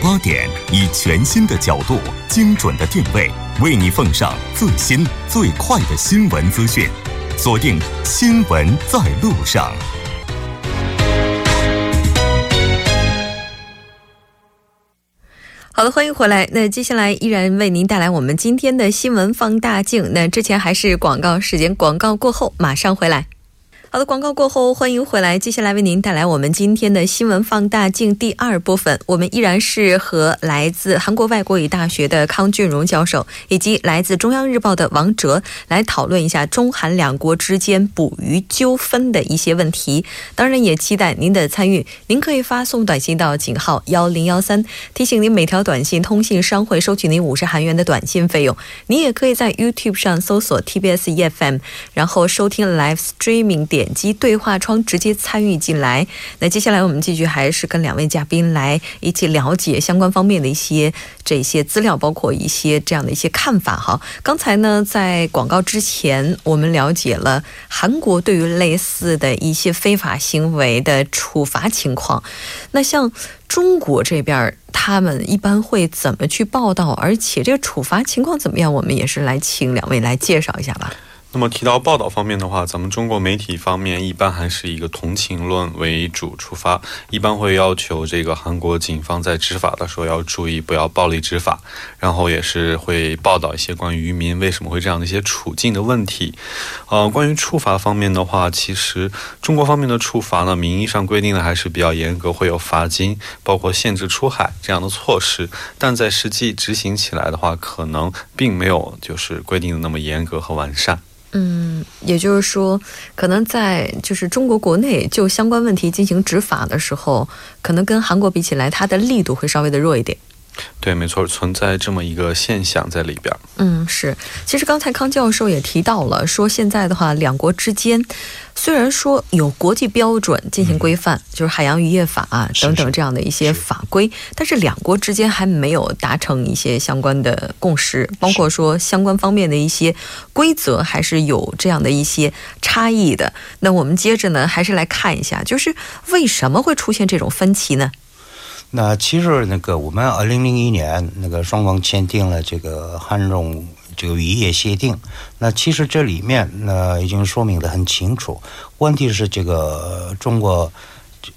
八点，以全新的角度、精准的定位，为你奉上最新最快的新闻资讯。锁定《新闻在路上》。好的，欢迎回来。那接下来依然为您带来我们今天的新闻放大镜。那之前还是广告时间，广告过后马上回来。好的，广告过后，欢迎回来。接下来为您带来我们今天的新闻放大镜第二部分。我们依然是和来自韩国外国语大学的康俊荣教授，以及来自中央日报的王哲来讨论一下中韩两国之间捕鱼纠纷的一些问题。当然，也期待您的参与。您可以发送短信到井号幺零幺三，提醒您每条短信通信商会收取您五十韩元的短信费用。您也可以在 YouTube 上搜索 TBS EFM，然后收听 Live Streaming 点。点击对话窗直接参与进来。那接下来我们继续还是跟两位嘉宾来一起了解相关方面的一些这些资料，包括一些这样的一些看法哈。刚才呢，在广告之前，我们了解了韩国对于类似的一些非法行为的处罚情况。那像中国这边，他们一般会怎么去报道？而且这个处罚情况怎么样？我们也是来请两位来介绍一下吧。那么提到报道方面的话，咱们中国媒体方面一般还是一个同情论为主出发，一般会要求这个韩国警方在执法的时候要注意不要暴力执法，然后也是会报道一些关于渔民为什么会这样的一些处境的问题。呃，关于处罚方面的话，其实中国方面的处罚呢，名义上规定的还是比较严格，会有罚金，包括限制出海这样的措施，但在实际执行起来的话，可能并没有就是规定的那么严格和完善。嗯，也就是说，可能在就是中国国内就相关问题进行执法的时候，可能跟韩国比起来，它的力度会稍微的弱一点。对，没错，存在这么一个现象在里边。嗯，是。其实刚才康教授也提到了，说现在的话，两国之间虽然说有国际标准进行规范，就是海洋渔业法啊等等这样的一些法规，但是两国之间还没有达成一些相关的共识，包括说相关方面的一些规则，还是有这样的一些差异的。那我们接着呢，还是来看一下，就是为什么会出现这种分歧呢？那其实那个我们二零零一年那个双方签订了这个汉中这个渔业协定，那其实这里面那已经说明的很清楚，问题是这个中国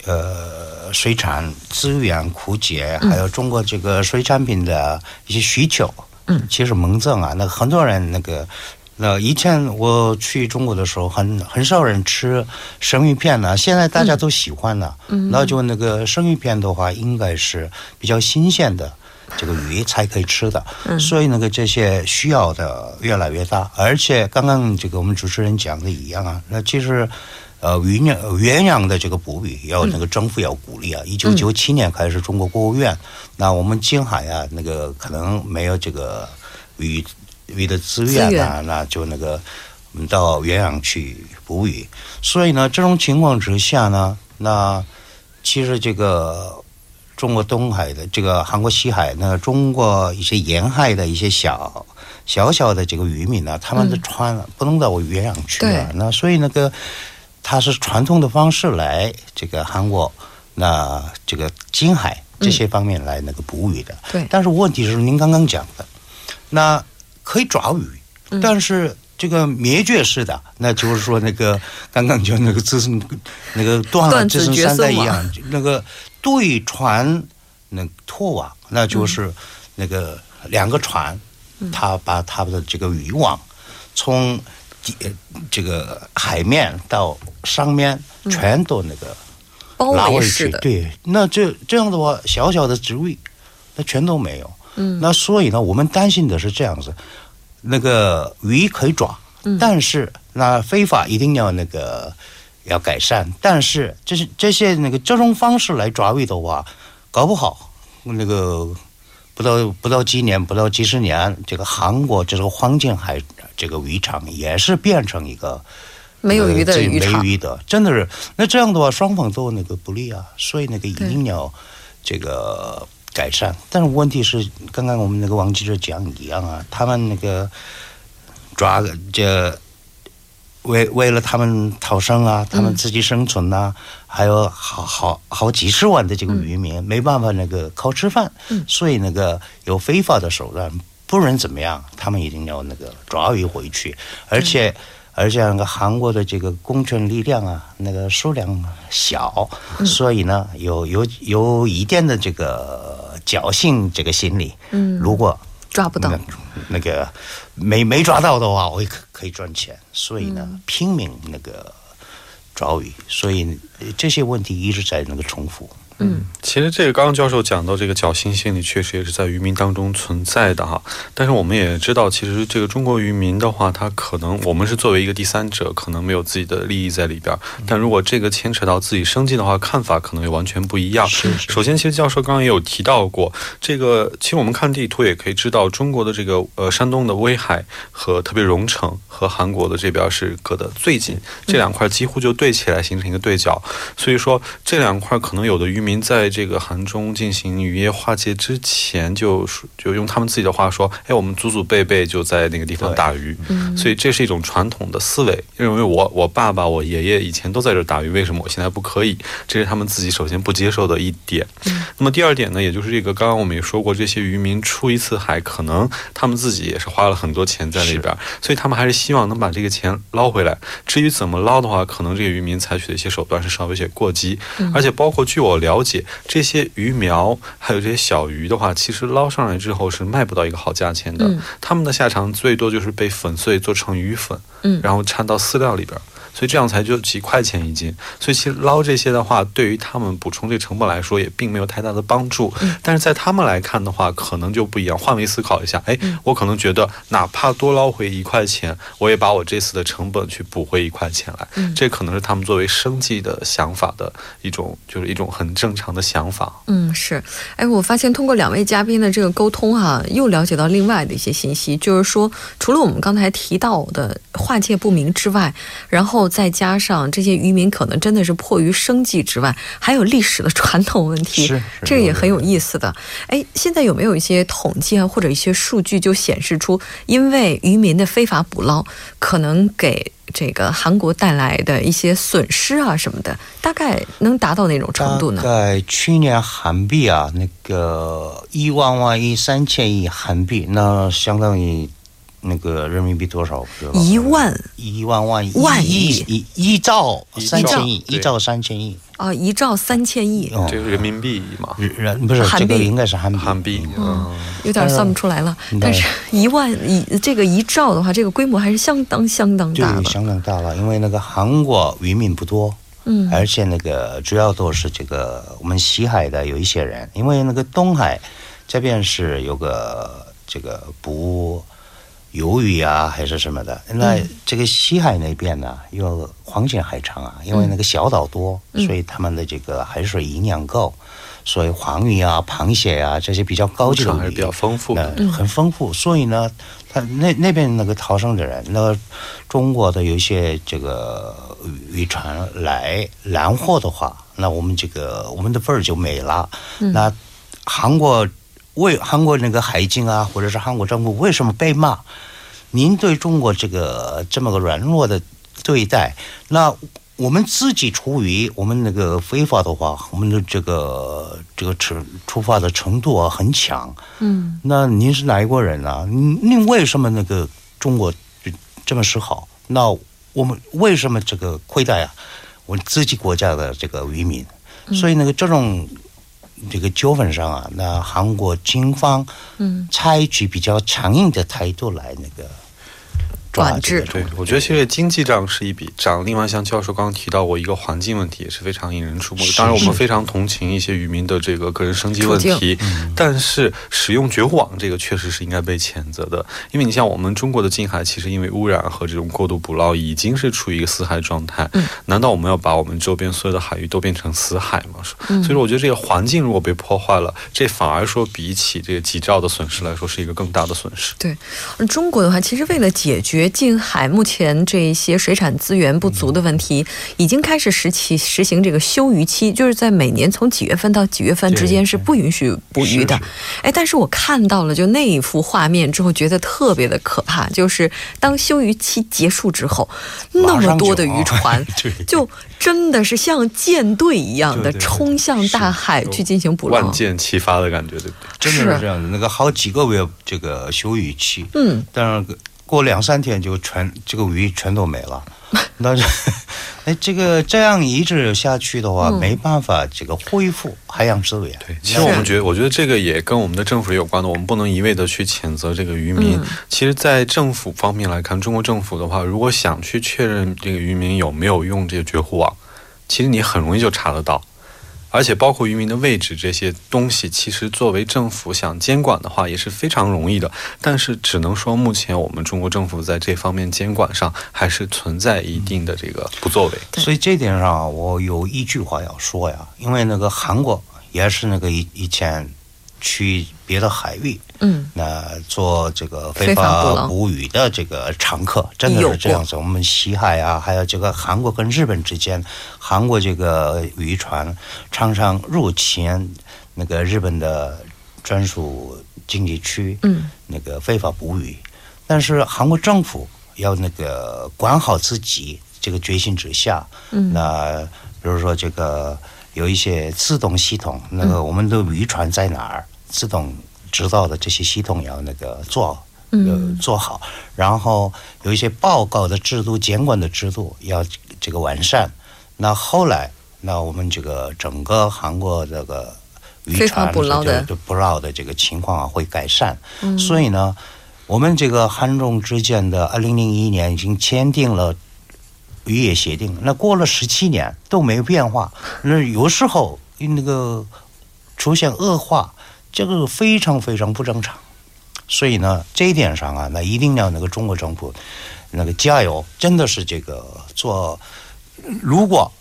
呃水产资源枯竭，还有中国这个水产品的一些需求，嗯，其实猛增啊，那很多人那个。那以前我去中国的时候，很很少人吃生鱼片呢。现在大家都喜欢了。嗯，那就那个生鱼片的话，应该是比较新鲜的这个鱼才可以吃的。嗯，所以那个这些需要的越来越大。而且刚刚这个我们主持人讲的一样啊，那其实呃，鸳鸯鸳鸯的这个捕鱼要那个政府要鼓励啊。一九九七年开始，中国国务院，那我们近海啊，那个可能没有这个鱼。鱼的资源呢，那就那个我们到远洋去捕鱼。所以呢，这种情况之下呢，那其实这个中国东海的这个韩国西海，那中国一些沿海的一些小小小的这个渔民呢，他们的船不能到远洋去啊。那所以那个他是传统的方式来这个韩国那这个金海这些方面来那个捕鱼的。对。但是问题是您刚刚讲的那。可以抓鱼，但是这个灭绝式的，那就是说那个 刚刚就那个自身那个断了自身三代一样，那个对船那拖网，那就是那个两个船，他把他们的这个渔网从底这个海面到上面全都那个拉回去，对，那这这样的话，小小的职位那全都没有。嗯，那所以呢，我们担心的是这样子，那个鱼可以抓，但是那非法一定要那个要改善。但是这是这些那个这种方式来抓鱼的话，搞不好那个不到不到几年，不到几十年，这个韩国这个黄金海这个渔场也是变成一个没有鱼的渔场，没鱼的，真的是那这样的话，双方都那个不利啊。所以那个一定要这个。改善，但是问题是，刚刚我们那个王记者讲一样啊，他们那个抓这为为了他们逃生啊，他们自己生存呐，还有好好好几十万的这个渔民、没办法那个靠吃饭，所以那个有非法的手段，不论怎么样，他们一定要那个抓鱼回去，而且。而且那个韩国的这个公权力量啊，那个数量小，所以呢，有有有一定的这个侥幸这个心理。嗯，如果抓不到那那个没没抓到的话，我也可可以赚钱，所以呢，拼命那个抓鱼，所以这些问题一直在那个重复。嗯，其实这个刚刚教授讲到这个侥幸心理，确实也是在渔民当中存在的哈。但是我们也知道，其实这个中国渔民的话，他可能我们是作为一个第三者，可能没有自己的利益在里边。但如果这个牵扯到自己生计的话，看法可能也完全不一样。是首先，其实教授刚刚也有提到过，这个其实我们看地图也可以知道，中国的这个呃山东的威海和特别荣成和韩国的这边是隔得最近，这两块几乎就对起来形成一个对角。所以说这两块可能有的渔民。在这个韩中进行渔业划界之前，就就用他们自己的话说：“哎，我们祖祖辈辈就在那个地方打鱼。”所以这是一种传统的思维，认为我我爸爸、我爷爷以前都在这打鱼，为什么我现在不可以？这是他们自己首先不接受的一点。那么第二点呢，也就是这个刚刚我们也说过，这些渔民出一次海，可能他们自己也是花了很多钱在里边，所以他们还是希望能把这个钱捞回来。至于怎么捞的话，可能这个渔民采取的一些手段是稍微有些过激，而且包括据我了。了解这些鱼苗，还有这些小鱼的话，其实捞上来之后是卖不到一个好价钱的。他们的下场最多就是被粉碎做成鱼粉，嗯，然后掺到饲料里边。所以这样才就几块钱一斤，所以其实捞这些的话，对于他们补充这成本来说，也并没有太大的帮助。但是在他们来看的话，可能就不一样。换位思考一下，哎，我可能觉得，哪怕多捞回一块钱，我也把我这次的成本去补回一块钱来。这可能是他们作为生计的想法的一种，就是一种很正常的想法。嗯，是。哎，我发现通过两位嘉宾的这个沟通哈，又了解到另外的一些信息，就是说，除了我们刚才提到的划界不明之外，然后。再加上这些渔民可能真的是迫于生计之外，还有历史的传统问题，是这个也很有意思的。哎，现在有没有一些统计啊，或者一些数据就显示出，因为渔民的非法捕捞，可能给这个韩国带来的一些损失啊什么的，大概能达到哪种程度呢？在去年韩币啊，那个一万万亿、三千亿韩币，那相当于。那个人民币多少？一万一万万亿万亿一一兆三千亿一兆三千亿啊！一兆三千亿，这个人民币嘛？人不是这个应该是韩韩币，嗯，有点算不出来了。但是一万一这个一兆的话，这个规模还是相当相当大的，相当大了。因为那个韩国渔民不多，嗯，而且那个主要都是这个我们西海的有一些人，因为那个东海这边是有个这个不。鱿鱼啊，还是什么的？那这个西海那边呢，有黄金海长啊，因为那个小岛多，所以他们的这个海水营养够，所以黄鱼啊、螃蟹啊这些比较高级的还是比较丰富，很丰富。所以呢，他那那边那个逃生的人，那中国的有一些这个渔船来拦货的话，那我们这个我们的份儿就没了。那韩国。为韩国那个海警啊，或者是韩国政府为什么被骂？您对中国这个这么个软弱的对待，那我们自己出于我们那个非法的话，我们的这个这个出出发的程度啊很强。嗯，那您是哪一国人啊？您为什么那个中国这么示好？那我们为什么这个亏待啊？我自己国家的这个渔民，所以那个这种。这个纠纷上啊，那韩国军方嗯采取比较强硬的态度来那个。管制对，我觉得其实经济账是一笔账。另外，像教授刚刚提到过一个环境问题，也是非常引人注目的。当然，我们非常同情一些渔民的这个个人生计问题，但是使用绝户网这个确实是应该被谴责的。因为你像我们中国的近海，其实因为污染和这种过度捕捞，已经是处于一个死海状态。难道我们要把我们周边所有的海域都变成死海吗？所以说，我觉得这个环境如果被破坏了，这反而说比起这个几兆的损失来说，是一个更大的损失。对，中国的话，其实为了解决。觉近海目前这一些水产资源不足的问题，已经开始实起实行这个休渔期，就是在每年从几月份到几月份之间是不允许捕鱼的。哎，但是我看到了就那一幅画面之后，觉得特别的可怕，就是当休渔期结束之后，那么多的渔 船就。真的是像舰队一样的冲向大海去进行捕捞，万箭齐发的感觉，对不对？真的是这样的。那个好几个月这个休渔期，嗯，但是过两三天就全这个鱼全都没了。那是，哎，这个这样一直下去的话，没办法这个恢复海洋资源。对，其实我们觉得，我觉得这个也跟我们的政府有关的。我们不能一味的去谴责这个渔民。其实，在政府方面来看，中国政府的话，如果想去确认这个渔民有没有用这个绝户网，其实你很容易就查得到。而且包括渔民的位置这些东西，其实作为政府想监管的话也是非常容易的。但是只能说，目前我们中国政府在这方面监管上还是存在一定的这个不作为。所以这点上，我有一句话要说呀，因为那个韩国也是那个以以前。去别的海域，嗯，那做这个非法捕鱼的这个常客，真的是这样子。我们西海啊，还有这个韩国跟日本之间，韩国这个渔船常常入侵那个日本的专属经济区，嗯，那个非法捕鱼。但是韩国政府要那个管好自己这个决心之下，嗯，那比如说这个有一些自动系统，那个我们的渔船在哪儿？自动制造的这些系统要那个做，呃做好，然后有一些报告的制度、监管的制度要这个完善。那后来，那我们这个整个韩国这个渔船捕捞的捕捞的这个情况啊会改善。所以呢，我们这个韩中之间的二零零一年已经签订了渔业协定，那过了十七年都没有变化。那有时候那个出现恶化。这个非常非常不正常，所以呢，这一点上啊，那一定要那个中国政府那个加油，真的是这个做。如果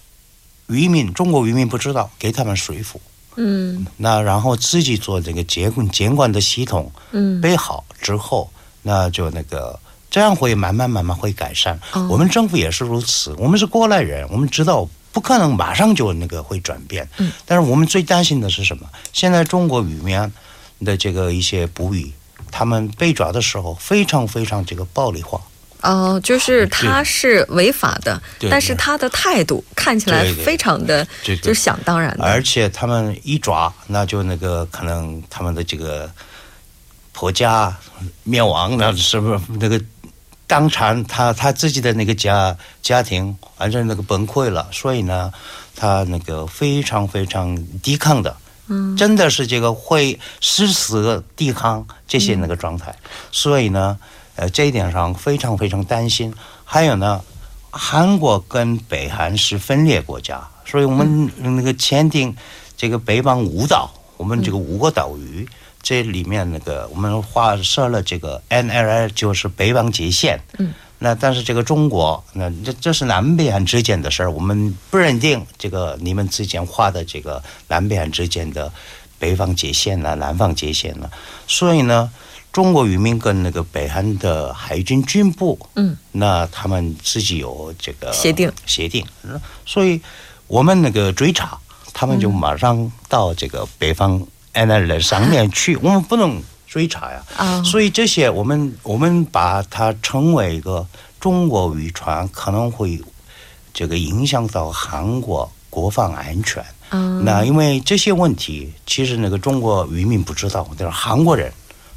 渔民中国渔民不知道，给他们说服，嗯，那然后自己做这个监管监管的系统，嗯，备好之后，那就那个这样会慢慢慢慢会改善。我们政府也是如此，我们是过来人，我们知道。不可能马上就那个会转变，嗯，但是我们最担心的是什么？现在中国渔民的这个一些捕鱼，他们被抓的时候非常非常这个暴力化。哦，就是他是违法的，但是他的态度看起来非常的就是想当然的。而且他们一抓，那就那个可能他们的这个婆家灭亡，了是不是那个？当场，他他自己的那个家家庭完全那个崩溃了，所以呢，他那个非常非常抵抗的，嗯，真的是这个会誓死抵抗这些那个状态，所以呢，呃，这一点上非常非常担心。还有呢，韩国跟北韩是分裂国家，所以我们那个签订这个北方五岛，我们这个五个岛屿。这里面那个我们画设了这个 N L L，就是北方界线。嗯。那但是这个中国，那这这是南北韩之间的事儿，我们不认定这个你们之间画的这个南北韩之间的北方界线呢，南方界线呢。所以呢，中国渔民跟那个北韩的海军军部，嗯，那他们自己有这个协定协定。所以我们那个追查，他们就马上到这个北方。哎，那人上面去，我们不能追查呀。啊，所以这些我们我们把它称为一个中国渔船，可能会这个影响到韩国国防安全。嗯，那因为这些问题，其实那个中国渔民不知道，但是韩国人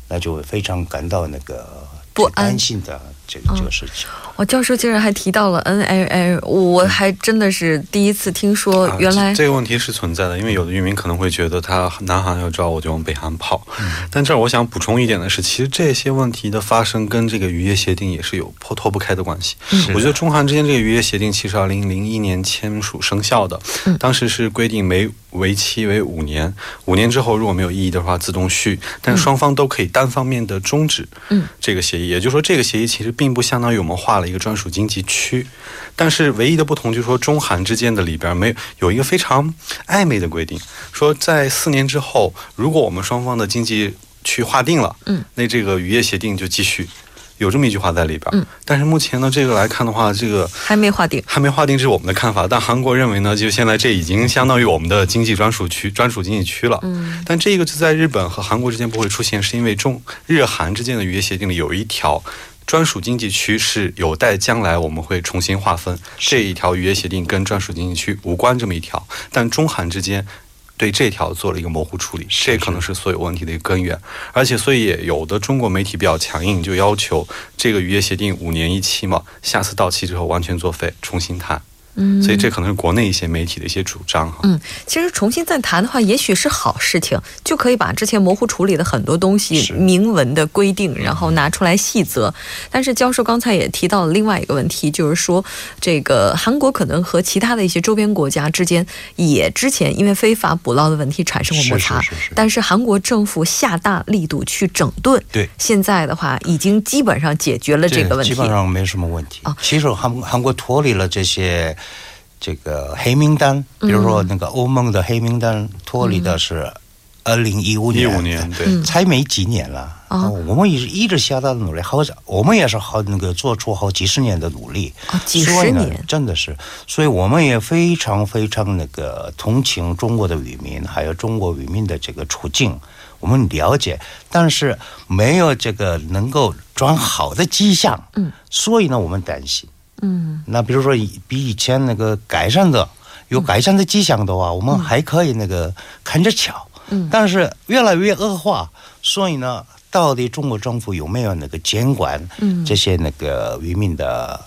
那就非常感到那个不安心的。这个这个事情，我教授竟然还提到了 N A A，我还真的是第一次听说，原来这个问题是存在的。因为有的渔民可能会觉得他南韩要抓我就往北韩跑，但这儿我想补充一点的是，其实这些问题的发生跟这个渔业协定也是有脱脱不开的关系。我觉得中韩之间这个渔业协定其实二零零一年签署生效的，当时是规定每为期为五年，五年之后如果没有异议的话自动续，但双方都可以单方面的终止这个协议。也就是说，这个协议其实。并不相当于我们划了一个专属经济区，但是唯一的不同就是说，中韩之间的里边没有有一个非常暧昧的规定，说在四年之后，如果我们双方的经济区划定了，嗯，那这个渔业协定就继续。有这么一句话在里边。嗯，但是目前呢，这个来看的话，这个还没划定，还没划定，这是我们的看法。但韩国认为呢，就现在这已经相当于我们的经济专属区、专属经济区了。嗯，但这个就在日本和韩国之间不会出现，是因为中日韩之间的渔业协定里有一条。专属经济区是有待将来我们会重新划分这一条渔业协定跟专属经济区无关这么一条，但中韩之间对这条做了一个模糊处理，这可能是所有问题的一个根源。而且，所以有的中国媒体比较强硬，就要求这个渔业协定五年一期嘛，下次到期之后完全作废，重新谈。嗯，所以这可能是国内一些媒体的一些主张哈。嗯，其实重新再谈的话，也许是好事情，就可以把之前模糊处理的很多东西明文的规定，然后拿出来细则。但是教授刚才也提到了另外一个问题，就是说这个韩国可能和其他的一些周边国家之间也之前因为非法捕捞的问题产生过摩擦，是是是是但是韩国政府下大力度去整顿，对，现在的话已经基本上解决了这个问题，基本上没什么问题。啊其实韩韩国脱离了这些这个黑名单，比如说那个欧盟的黑名单，脱离的是二零一五年，一五年对。嗯才没几年了。啊我们也是一直下大的努力，好，我们也是好那个做出好几十年的努力，啊几十年，真的是，所以我们也非常非常那个同情中国的渔民，还有中国渔民的这个处境，我们了解，但是没有这个能够转好的迹象，嗯，所以呢，我们担心。嗯那比如说以比以前那个改善的有改善的迹象的话，我们还可以那个看着瞧。嗯但是越来越恶化，所以呢，到底中国政府有没有那个监管嗯这些那个渔民的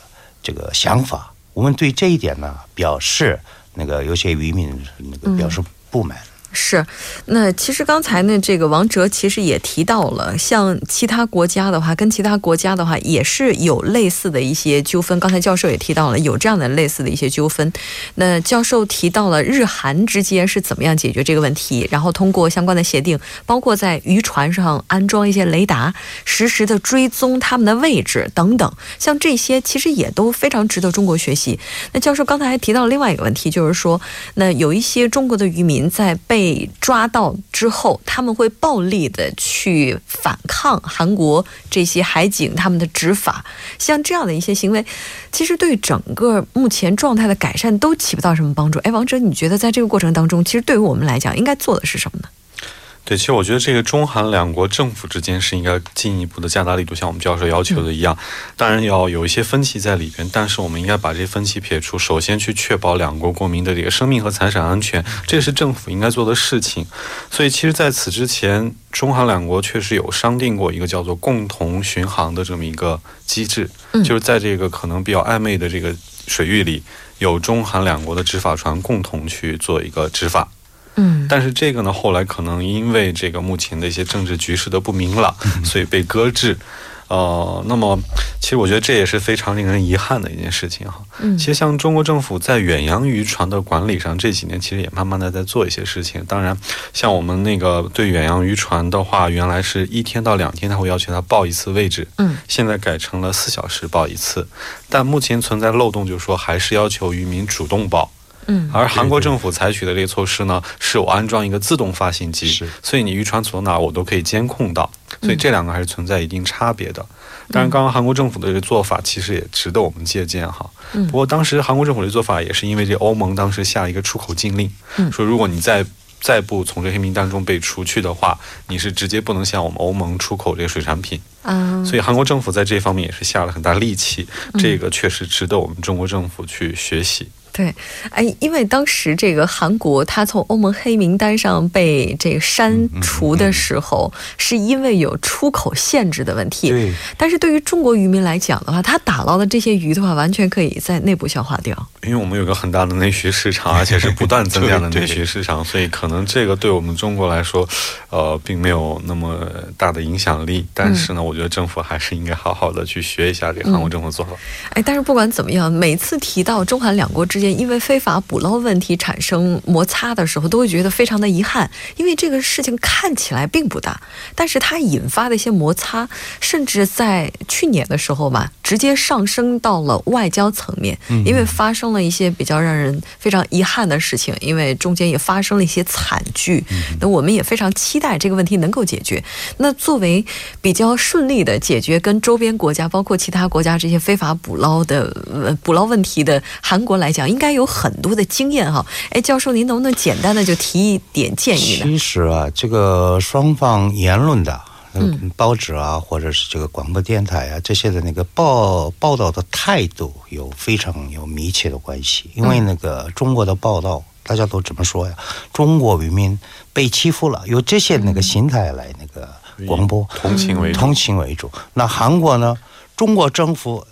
这个想法？我们对这一点呢表示那个有些渔民那个表示不满。是，那其实刚才呢，这个王哲其实也提到了，像其他国家的话，跟其他国家的话也是有类似的一些纠纷。刚才教授也提到了有这样的类似的一些纠纷。那教授提到了日韩之间是怎么样解决这个问题，然后通过相关的协定，包括在渔船上安装一些雷达，实时的追踪他们的位置等等，像这些其实也都非常值得中国学习。那教授刚才还提到了另外一个问题，就是说，那有一些中国的渔民在被被抓到之后，他们会暴力的去反抗韩国这些海警他们的执法，像这样的一些行为，其实对整个目前状态的改善都起不到什么帮助。哎，王哲，你觉得在这个过程当中，其实对于我们来讲，应该做的是什么呢？对，其实我觉得这个中韩两国政府之间是应该进一步的加大力度，像我们教授要求的一样，当然要有一些分歧在里边，但是我们应该把这些分歧撇除，首先去确保两国国民的这个生命和财产安全，这是政府应该做的事情。所以，其实在此之前，中韩两国确实有商定过一个叫做共同巡航的这么一个机制，嗯就是在这个可能比较暧昧的这个水域里，有中韩两国的执法船共同去做一个执法。嗯但是这个呢，后来可能因为这个目前的一些政治局势的不明朗，所以被搁置。呃，那么其实我觉得这也是非常令人遗憾的一件事情哈。嗯其实像中国政府在远洋渔船的管理上，这几年其实也慢慢的在做一些事情。当然，像我们那个对远洋渔船的话，原来是一天到两天，他会要求他报一次位置，嗯现在改成了四小时报一次。但目前存在漏洞，就是说还是要求渔民主动报。嗯而韩国政府采取的这个措施呢，是我安装一个自动发信机是，所以你渔船走到哪儿我都可以监控到，所以这两个还是存在一定差别的。当然，刚刚韩国政府的这个做法其实也值得我们借鉴哈。嗯不过当时韩国政府的做法也是因为这欧盟当时下了一个出口禁令，嗯说如果你再再不从这黑名单中被除去的话，你是直接不能向我们欧盟出口这个水产品。啊，所以韩国政府在这方面也是下了很大力气，嗯这个确实值得我们中国政府去学习。对，哎，因为当时这个韩国它从欧盟黑名单上被这个删除的时候，是因为有出口限制的问题。对，但是对于中国渔民来讲的话，他打捞的这些鱼的话，完全可以在内部消化掉。因为我们有个很大的内需市场，而且是不断增加的 内需市场，所以可能这个对我们中国来说，呃，并没有那么大的影响力。但是呢，我觉得政府还是应该好好的去学一下这个韩国政府做法。哎，但是不管怎么样，每次提到中韩两国之间间因为非法捕捞问题产生摩擦的时候，都会觉得非常的遗憾，因为这个事情看起来并不大，但是它引发的一些摩擦，甚至在去年的时候吧，直接上升到了外交层面，因为发生了一些比较让人非常遗憾的事情，因为中间也发生了一些惨剧。那我们也非常期待这个问题能够解决。那作为比较顺利的解决跟周边国家，包括其他国家这些非法捕捞的捕捞问题的韩国来讲，应该有很多的经验哈。哎，教授，您能不能简单的就提一点建议呢？其实啊，这个双方言论的，嗯，报纸啊，或者是这个广播电台啊，这些的那个报报道的态度有非常有密切的关系。因为那个中国的报道，大家都怎么说呀？中国渔民被欺负了，有这些那个心态来那个广播，同情为主，同情为主。那韩国呢？中国政府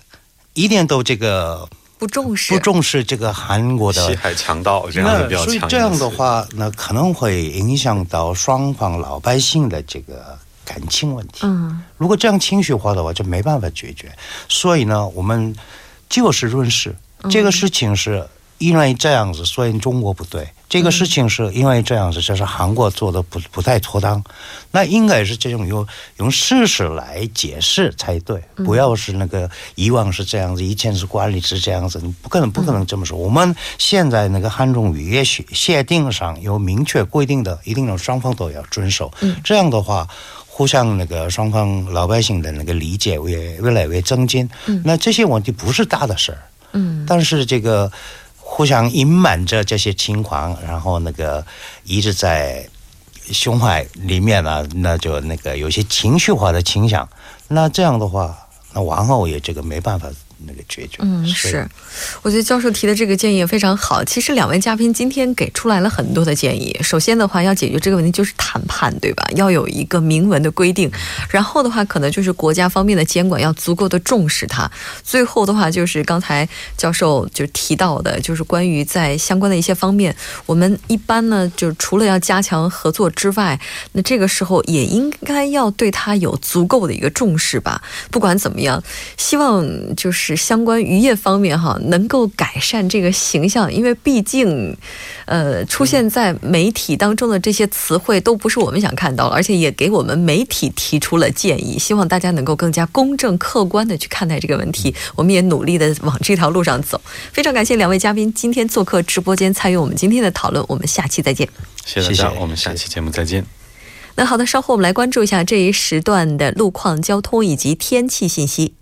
一点都这个不重视，不重视这个韩国的西海强盗这样的比较强。所以这样的话，那可能会影响到双方老百姓的这个感情问题。嗯，如果这样情绪化的话，就没办法解决。所以呢，我们就事论事，这个事情是。因为这样子，所以中国不对。这个事情是因为这样子，就是韩国做的不不太妥当。那应该是这种用用事实来解释才对，不要是那个以往是这样子，以前是管理是这样子，你不可能不可能这么说。我们现在那个汉中渔业协协定上有明确规定的，一定要双方都要遵守。这样的话，互相那个双方老百姓的那个理解也越来越增进。那这些问题不是大的事儿。嗯，但是这个。互相隐瞒着这些情况，然后那个一直在胸怀里面呢，那就那个有些情绪化的倾向。那这样的话，那王后也这个没办法。那个决绝，嗯，是，我觉得教授提的这个建议也非常好。其实两位嘉宾今天给出来了很多的建议。首先的话，要解决这个问题就是谈判，对吧？要有一个明文的规定。然后的话，可能就是国家方面的监管要足够的重视它。最后的话，就是刚才教授就提到的，就是关于在相关的一些方面，我们一般呢，就除了要加强合作之外，那这个时候也应该要对它有足够的一个重视吧。不管怎么样，希望就是。相关渔业方面哈，能够改善这个形象，因为毕竟，呃，出现在媒体当中的这些词汇都不是我们想看到，而且也给我们媒体提出了建议，希望大家能够更加公正客观的去看待这个问题。我们也努力的往这条路上走。非常感谢两位嘉宾今天做客直播间参与我们今天的讨论，我们下期再见。谢谢大家，我们下期节目再见。那好的，稍后我们来关注一下这一时段的路况、交通以及天气信息。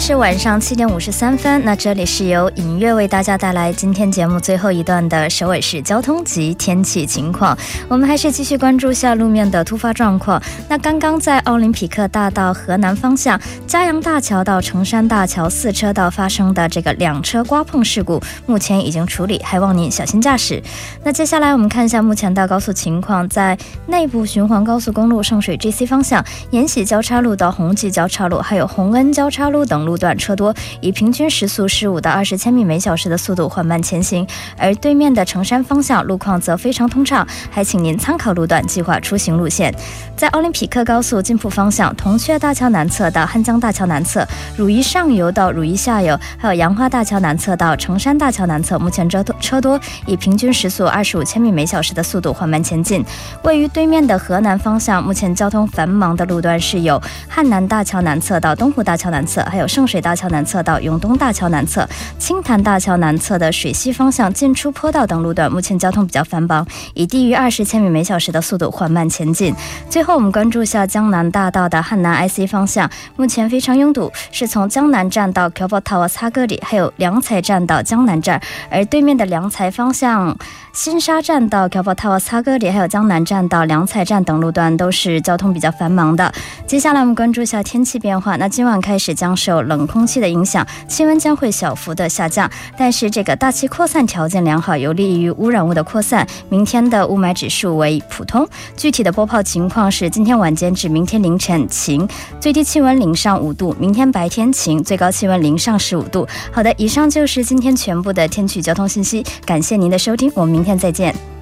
是晚上七点五十三分，那这里是由尹月为大家带来今天节目最后一段的首尔市交通及天气情况。我们还是继续关注下路面的突发状况。那刚刚在奥林匹克大道河南方向嘉阳大桥到成山大桥四车道发生的这个两车刮碰事故，目前已经处理，还望您小心驾驶。那接下来我们看一下目前的高速情况，在内部循环高速公路上水 GC 方向延禧交叉路到红记交叉路，还有洪恩交叉路等。路段车多，以平均时速十五到二十千米每小时的速度缓慢前行，而对面的成山方向路况则非常通畅，还请您参考路段计划出行路线。在奥林匹克高速金浦方向，铜雀大桥南侧到汉江大桥南侧、汝矣上游到汝矣下游，还有杨花大桥南侧到成山大桥南侧，目前车多车多，以平均时速二十五千米每小时的速度缓慢前进。位于对面的河南方向，目前交通繁忙的路段是有汉南大桥南侧到东湖大桥南侧，还有。圣水大桥南侧到永东大桥南侧、青潭大桥南侧的水西方向进出坡道等路段，目前交通比较繁忙，以低于二十千米每小时的速度缓慢前进。最后，我们关注一下江南大道的汉南 IC 方向，目前非常拥堵，是从江南站到 k y o b o t a w a 擦哥里，还有良才站到江南站，而对面的良才方向。新沙站到 k a p o t a w a 擦哥里，还有江南站到良才站等路段都是交通比较繁忙的。接下来我们关注一下天气变化。那今晚开始将是。受冷空气的影响，气温将会小幅的下降。但是这个大气扩散条件良好，有利于污染物的扩散。明天的雾霾指数为普通。具体的播报情况是：今天晚间至明天凌晨晴，最低气温零上五度；明天白天晴，最高气温零上十五度。好的，以上就是今天全部的天气交通信息。感谢您的收听，我们明天再见。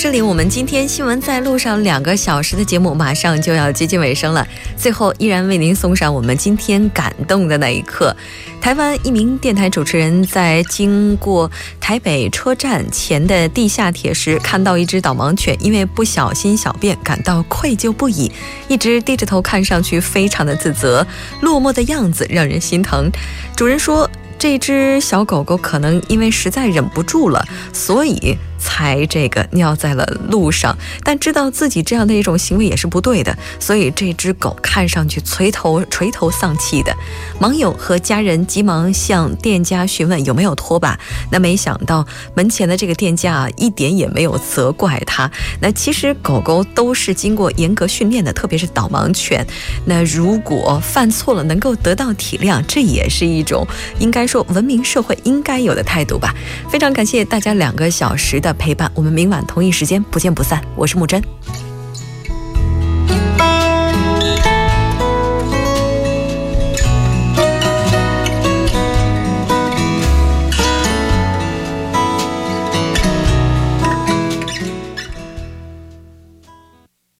这里，我们今天新闻在路上两个小时的节目马上就要接近尾声了。最后，依然为您送上我们今天感动的那一刻。台湾一名电台主持人在经过台北车站前的地下铁时，看到一只导盲犬因为不小心小便感到愧疚不已，一直低着头，看上去非常的自责、落寞的样子让人心疼。主人说，这只小狗狗可能因为实在忍不住了，所以。才这个尿在了路上，但知道自己这样的一种行为也是不对的，所以这只狗看上去垂头垂头丧气的。网友和家人急忙向店家询问有没有拖把，那没想到门前的这个店家啊一点也没有责怪他。那其实狗狗都是经过严格训练的，特别是导盲犬。那如果犯错了能够得到体谅，这也是一种应该说文明社会应该有的态度吧。非常感谢大家两个小时的。陪伴我们，明晚同一时间不见不散。我是木真。